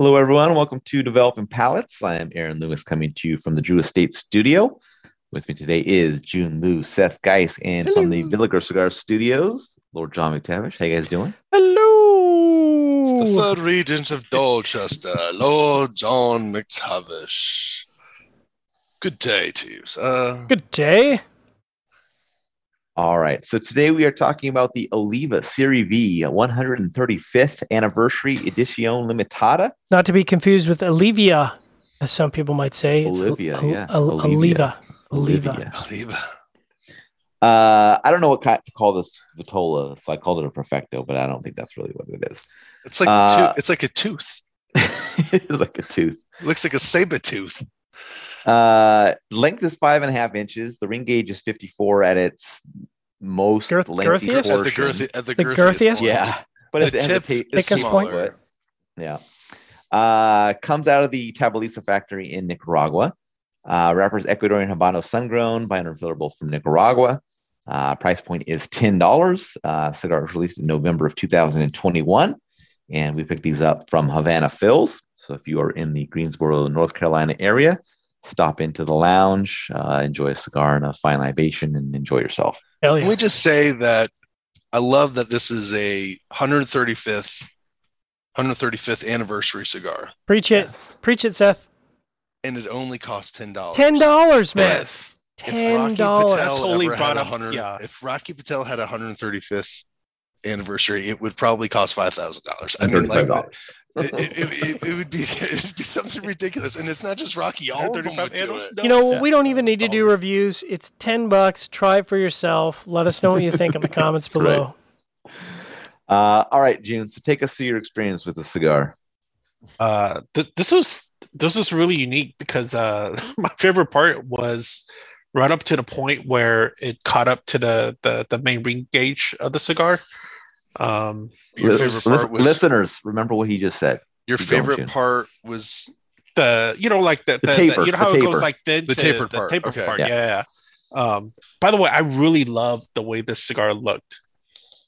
Hello, everyone. Welcome to Developing Palates. I am Aaron Lewis coming to you from the Drew Estate Studio. With me today is June Liu, Seth Geis, and Hello. from the Villiger Cigar Studios, Lord John McTavish. How you guys doing? Hello. It's the third regent of Dorchester, Lord John McTavish. Good day to you, sir. Good day. All right. So today we are talking about the Oliva Serie V 135th anniversary edition limitada. Not to be confused with Olivia, as some people might say. It's Olivia, yeah. Oliva. Oliva. Oliva. Uh, I don't know what to call this Vitola, so I called it a Perfecto, but I don't think that's really what it is. It's like uh, tooth, it's like a tooth. it's like a tooth. It looks like a saber tooth. Uh, length is five and a half inches. The ring gauge is 54 at its most Girth- lengthy girthiest? At the, portion. girth, at the, The girthiest. girthiest? point. Yeah, but The it has a tip tape. is Thickest point? smaller. Yeah. Uh, comes out of the Tabaliza factory in Nicaragua. Uh, wrappers Ecuadorian Habano sun grown by an refillable from Nicaragua. Uh, price point is $10. Uh, cigar was released in November of 2021. And we picked these up from Havana Phil's. So if you are in the Greensboro, North Carolina area, stop into the lounge, uh, enjoy a cigar and a fine libation, and enjoy yourself. Hell Can we just say that I love that this is a 135th 135th anniversary cigar, Preach it. Preach it, Seth. and it only costs ten dollars. Ten dollars, man. Yes. Ten dollars. Totally ever brought had a up- hundred, yeah. if Rocky Patel had a 135th anniversary, it would probably cost five thousand dollars. I mean, like it, it, it, it would be it would be something ridiculous, and it's not just Rocky. All of them would do it. You know, Yeah. we don't even need to do reviews. It's ten bucks. Try it for yourself. Let us know what you think in the comments below. Uh, all right, June. So take us through your experience with the cigar. Uh, th- this was this was really unique because uh, my favorite part was right up to the point where it caught up to the the, the main ring gauge of the cigar. Um, Your Lis- favorite lis- part was listeners, remember what he just said. your favorite June. part was the you know like the, The the, taper, the you know how it goes like thin The to tapered the part, taper okay. part Yeah. yeah, yeah. Um, by the way, I really loved the way this cigar looked.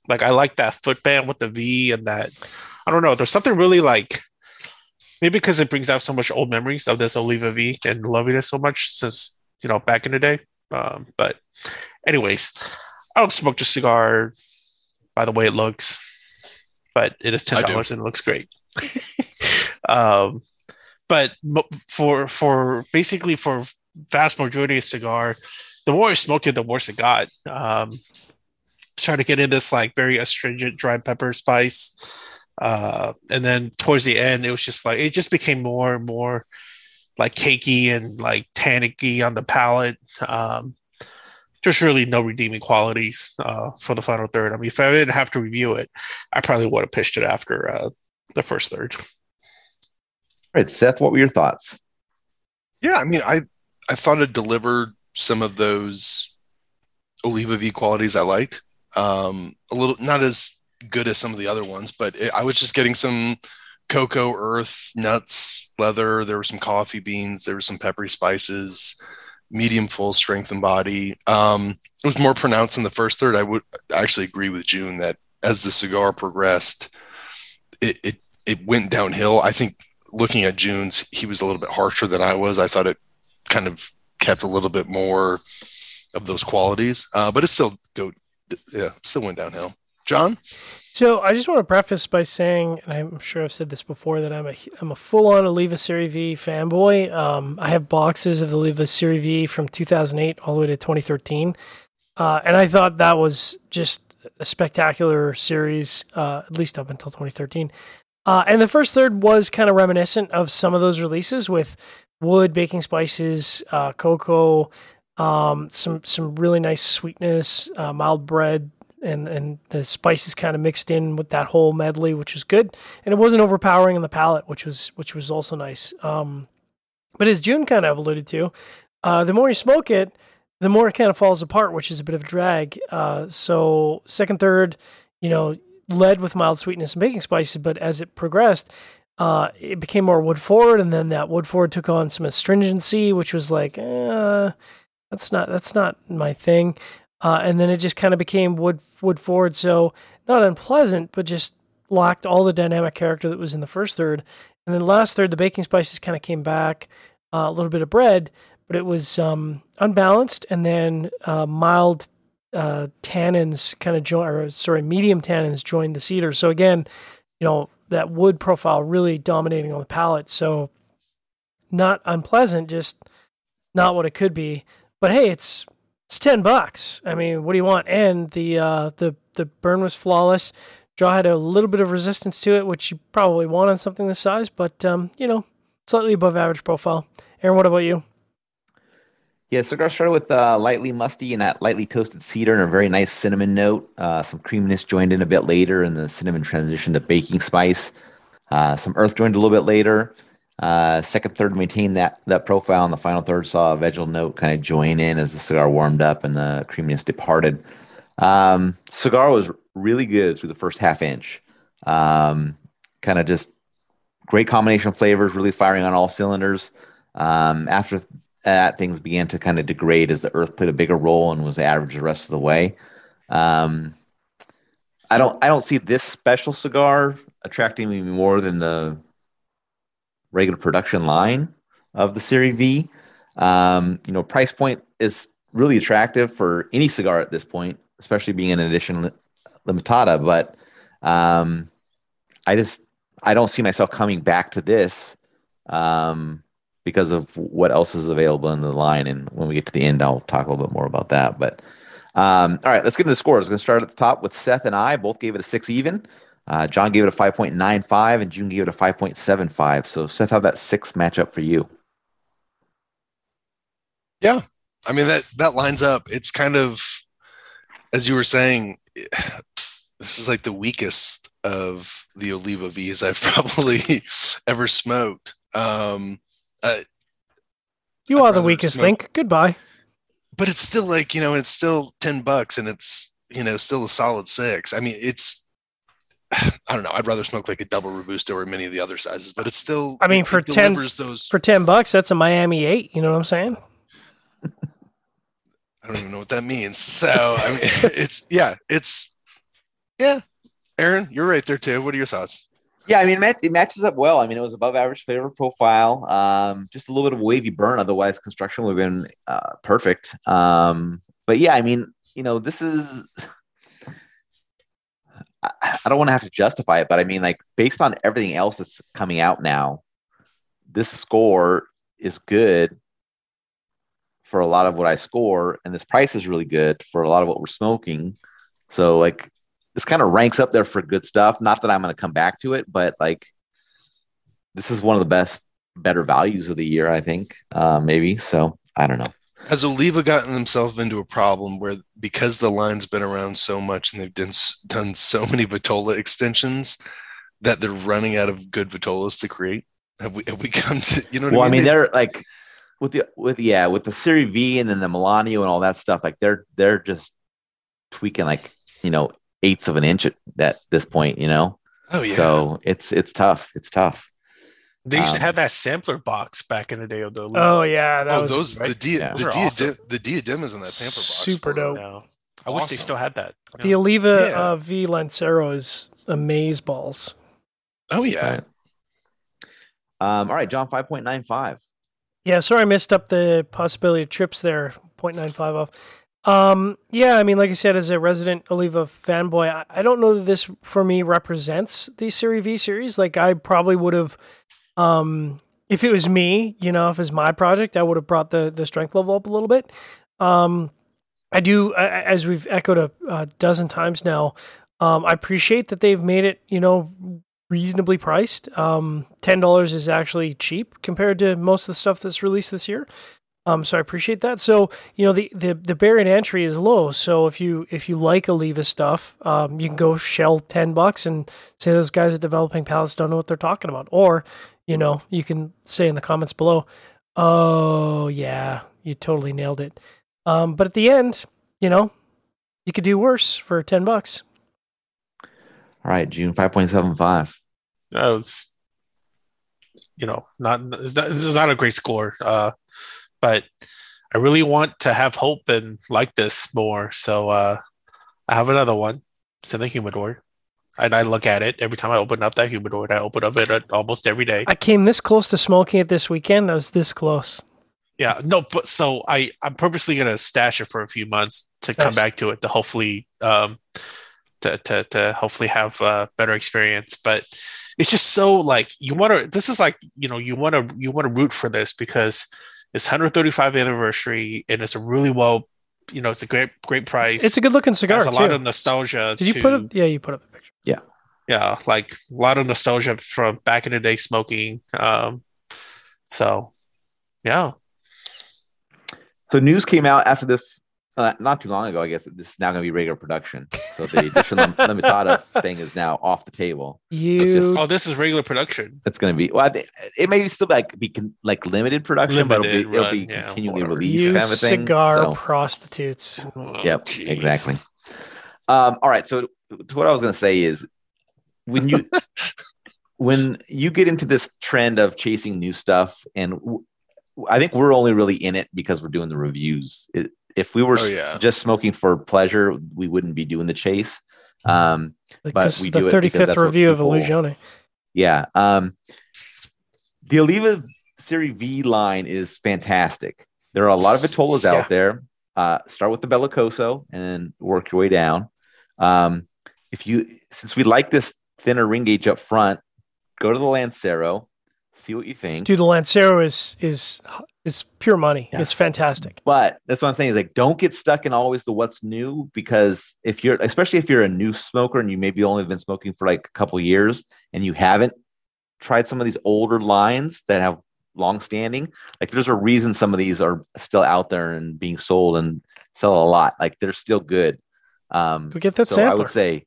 Like I like that footband with the V and that. I don't know. There's something really like maybe because it brings out so much old memories of this Oliva V and loving it so much since you know back in the day. Um, but anyways, I don't smoke the cigar by the way it looks, but it is ten dollars and it looks great. um, but for for basically for vast majority of cigar, the more I smoked it, the worse it got. Um, started to get in this like very astringent dry pepper spice. Uh, and then towards the end, it was just like it just became more and more like cakey and like tannicky on the palate. Um, just really no redeeming qualities uh, for the final third. I mean, if I didn't have to review it, I probably would have pitched it after uh, the first third. All right, Seth, what were your thoughts? Yeah, I mean, I I thought it delivered some of those Oliva V qualities I liked. Um, a little not as good as some of the other ones, but it, I was just getting some cocoa, earth, nuts, leather. There were some coffee beans. There were some peppery spices. Medium full strength and body. Um, it was more pronounced in the first third. I would actually agree with June that as the cigar progressed, it it, it went downhill. I think looking at June's, he was a little bit harsher than I was. I thought it kind of kept a little bit more of those qualities, uh, but it still go, yeah, still went downhill. John, So I just want to preface by saying, and I'm sure I've said this before, that I'm a I'm a full on Oliva Serie V fanboy. Um, I have boxes of the Oliva Serie V from 2008 all the way to 2013, uh, and I thought that was just a spectacular series, uh, at least up until 2013. Uh, and the first third was kind of reminiscent of some of those releases with wood, baking spices, uh, cocoa, um, some some really nice sweetness, uh, mild bread, and and the spices kind of mixed in with that whole medley, which was good, and it wasn't overpowering in the palate, which was which was also nice. Um, but as June kind of alluded to, uh, the more you smoke it, the more it kind of falls apart, which is a bit of a drag. Uh, so second, third, you know, led with mild sweetness and baking spices, but as it progressed, uh, it became more wood forward, and then that wood forward took on some astringency, which was like, eh, that's not that's not my thing. Uh, and then it just kind of became wood wood forward, so not unpleasant, but just lacked all the dynamic character that was in the first third. And then last third, the baking spices kind of came back, uh, a little bit of bread, but it was um, unbalanced. And then uh, mild uh, tannins kind of join, or sorry, medium tannins joined the cedar. So again, you know, that wood profile really dominating on the palate. So not unpleasant, just not what it could be. But hey, it's it's ten bucks. I mean, what do you want? And the uh, the the burn was flawless. Draw had a little bit of resistance to it, which you probably want on something this size, but um, you know, slightly above average profile. Aaron, what about you? Yeah, cigar started with uh, lightly musty and that lightly toasted cedar and a very nice cinnamon note. Uh, some creaminess joined in a bit later, and the cinnamon transitioned to baking spice. Uh, some earth joined a little bit later. Uh, second, third maintained that that profile, and the final third saw a vegetal note kind of join in as the cigar warmed up and the creaminess departed. Um, cigar was really good through the first half inch. Um, kind of just great combination of flavors, really firing on all cylinders. Um, after that, things began to kind of degrade as the earth played a bigger role and was average the rest of the way. Um, I don't I don't see this special cigar attracting me more than the regular production line of the Serie V. Um, you know, price point is really attractive for any cigar at this point, especially being an edition limitada. But um, I just I don't see myself coming back to this um, because of what else is available in the line. And when we get to the end, I'll talk a little bit more about that. But um, all right, let's get into the scores. I'm going to start at the top with Seth and I both gave it a six even. Uh, John gave it a 5.95 and June gave it a 5.75. So, Seth, how that six matchup for you? Yeah. I mean, that, that lines up. It's kind of, as you were saying, this is like the weakest of the Oliva V's I've probably ever smoked. Um, uh, you are the weakest smoke, link. Goodbye. But it's still like, you know, it's still 10 bucks and it's, you know, still a solid six. I mean, it's, I don't know. I'd rather smoke like a double robusto or many of the other sizes, but it's still. I mean, it, for it ten those... for ten bucks, that's a Miami eight. You know what I'm saying? I don't even know what that means. So I mean, it's yeah, it's yeah. Aaron, you're right there too. What are your thoughts? Yeah, I mean, it matches up well. I mean, it was above average flavor profile. Um, just a little bit of wavy burn. Otherwise, construction would have been uh, perfect. Um, but yeah, I mean, you know, this is I, don't want to have to justify it, but I mean, like based on everything else that's coming out now, this score is good for a lot of what I score, and this price is really good for a lot of what we're smoking. So like this kind of ranks up there for good stuff. Not that I'm going to come back to it, but like this is one of the best, better values of the year, I think, uh, maybe. So I don't know. Has Oliva gotten himself into a problem where because the line's been around so much and they've done, done so many Vitola extensions that they're running out of good Vitolas to create? Have we have we come to you know? well, I mean, I mean they're like with the with yeah with the Serie V and then the Melanio and all that stuff. Like they're they're just tweaking like you know eighths of an inch at, at this point. You know. Oh yeah. So it's it's tough. It's tough. They used um, to have that sampler box back in the day of the. Oh yeah, that oh, was those right? the dia- yeah. the, dia- awesome. the diademas in that sampler box. Super dope. No. I awesome. wish they still had that. The Oliva yeah. uh, V Lancero is amaze balls. Oh yeah. Right. Um, all right, John, five point nine five. Yeah, sorry I missed up the possibility of trips there. 0.95 off. Um, yeah, I mean, like I said, as a resident Oliva fanboy, I, I don't know that this for me represents the Serie V series. Like, I probably would have um, if it was me, you know, if it was my project, I would have brought the the strength level up a little bit. Um, I do, as we've echoed a, a dozen times now. Um, I appreciate that they've made it, you know, reasonably priced. Um, Ten dollars is actually cheap compared to most of the stuff that's released this year. Um, so I appreciate that. So you know the, the the barrier to entry is low. So if you if you like Oliva stuff, um, you can go shell ten bucks and say those guys at developing palates don't know what they're talking about. Or you know you can say in the comments below, oh yeah, you totally nailed it. Um, but at the end, you know, you could do worse for ten bucks. All right, June five point seven five. That was, you know, not this is not a great score. Uh, but I really want to have hope and like this more. So uh, I have another one. Send the humidor. And I look at it every time I open up that humidor. I open up it uh, almost every day. I came this close to smoking it this weekend. I was this close. Yeah, no, but so I I'm purposely gonna stash it for a few months to come back to it to hopefully um to to to hopefully have a better experience. But it's just so like you want to. This is like you know you want to you want to root for this because it's 135th anniversary and it's a really well you know it's a great great price. It's a good looking cigar Has a too. lot of nostalgia. Did you to- put it? Yeah, you put up picture. Yeah like a lot of nostalgia from back in the day smoking um so yeah So news came out after this, uh, not too long ago. I guess that this is now going to be regular production. So the edition lim- limitada thing is now off the table. You oh this is regular production It's going to be well. I think it may still like be con- like limited production, but it'll be, it'll be yeah, continually whatever. released you kind of thing. cigar So- prostitutes. Oh, Yep, jeez. exactly. Um, all right. So to what I was going to say is when you when you get into this trend of chasing new stuff, and w- I think we're only really in it because we're doing the reviews. It, if we were Oh, yeah. just smoking for pleasure, we wouldn't be doing the chase. Um, Like But this we the do it because that's review people- of Illusione. yeah. Um, the Oliva Series V line is fantastic. There are a lot of Vitolas Yeah. out there. Uh, start with the Belicoso and work your way down. Um, if you, since we like this thinner ring gauge up front, go to the Lancero, see what you think. Dude, the Lancero is is is pure money. Yeah. It's fantastic. But that's what I'm saying is like, don't get stuck in always the what's new because if you're, especially if you're a new smoker and you maybe only been smoking for like a couple years and you haven't tried some of these older lines that have long standing, like there's a reason some of these are still out there and being sold and sell a lot. Like they're still good. Um, Go get that so I sampler. would say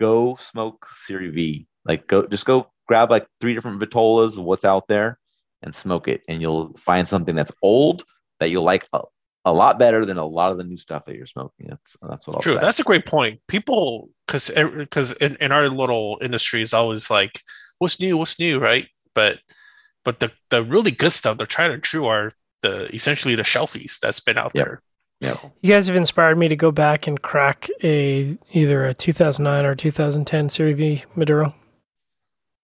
go smoke Series V. Like go just go grab like three different Vitolas of what's out there and smoke it. And you'll find something that's old that you'll like a, a lot better than a lot of the new stuff that you're smoking. That's that's what true say. that's a great point people because because eh, in, in our little industry is always like what's new what's new right but but the the really good stuff the tried and true are the essentially the shelfies that's been out Yep. there Yep. So, You guys have inspired me to go back and crack a either a 2009 or 2010 Series V Maduro.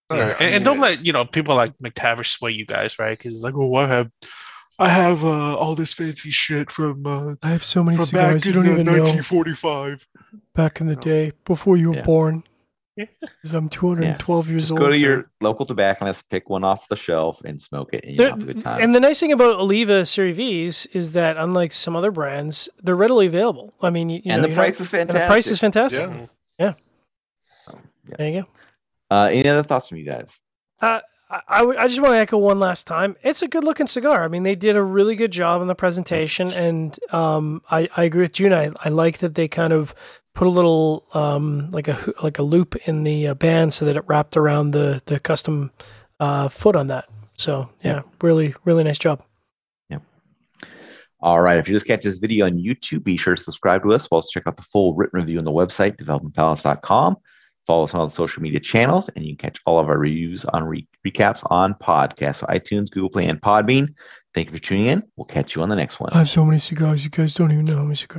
All right, and, and don't let you know people like McTavish sway you guys right because it's like oh I have I have uh, all this fancy shit from uh, I have so many from cigars you don't even know 1945 back in the day before you were Yeah. born. Yeah. 'Cause I'm 212 years Just old. go to your local tobacconist, pick one off the shelf, and smoke it, and you'll have a good time. and the nice thing about Oliva Series V's is that unlike some other brands, they're readily available. I mean, you, you And know, the price not- is fantastic. the price is fantastic. Yeah. There you go. Uh, any other thoughts from you guys? I, I, I just want to echo one last time. It's a good looking cigar. I mean, they did a really good job on the presentation, and um, I, I agree with June. I, I like that they kind of put a little um, like a like a loop in the uh, band so that it wrapped around the the custom uh, foot on that. So yeah, really really nice job. Yeah. All right. If you just catch this video on YouTube, be sure to subscribe to us. Also, check out the full written review on the website, developingpalates.com. Follow us on all the social media channels, and you can catch all of our reviews on re- recaps on podcasts, so iTunes, Google Play, and Podbean. Thank you for tuning in. We'll catch you on the next one. I have so many cigars, you guys don't even know how many cigars.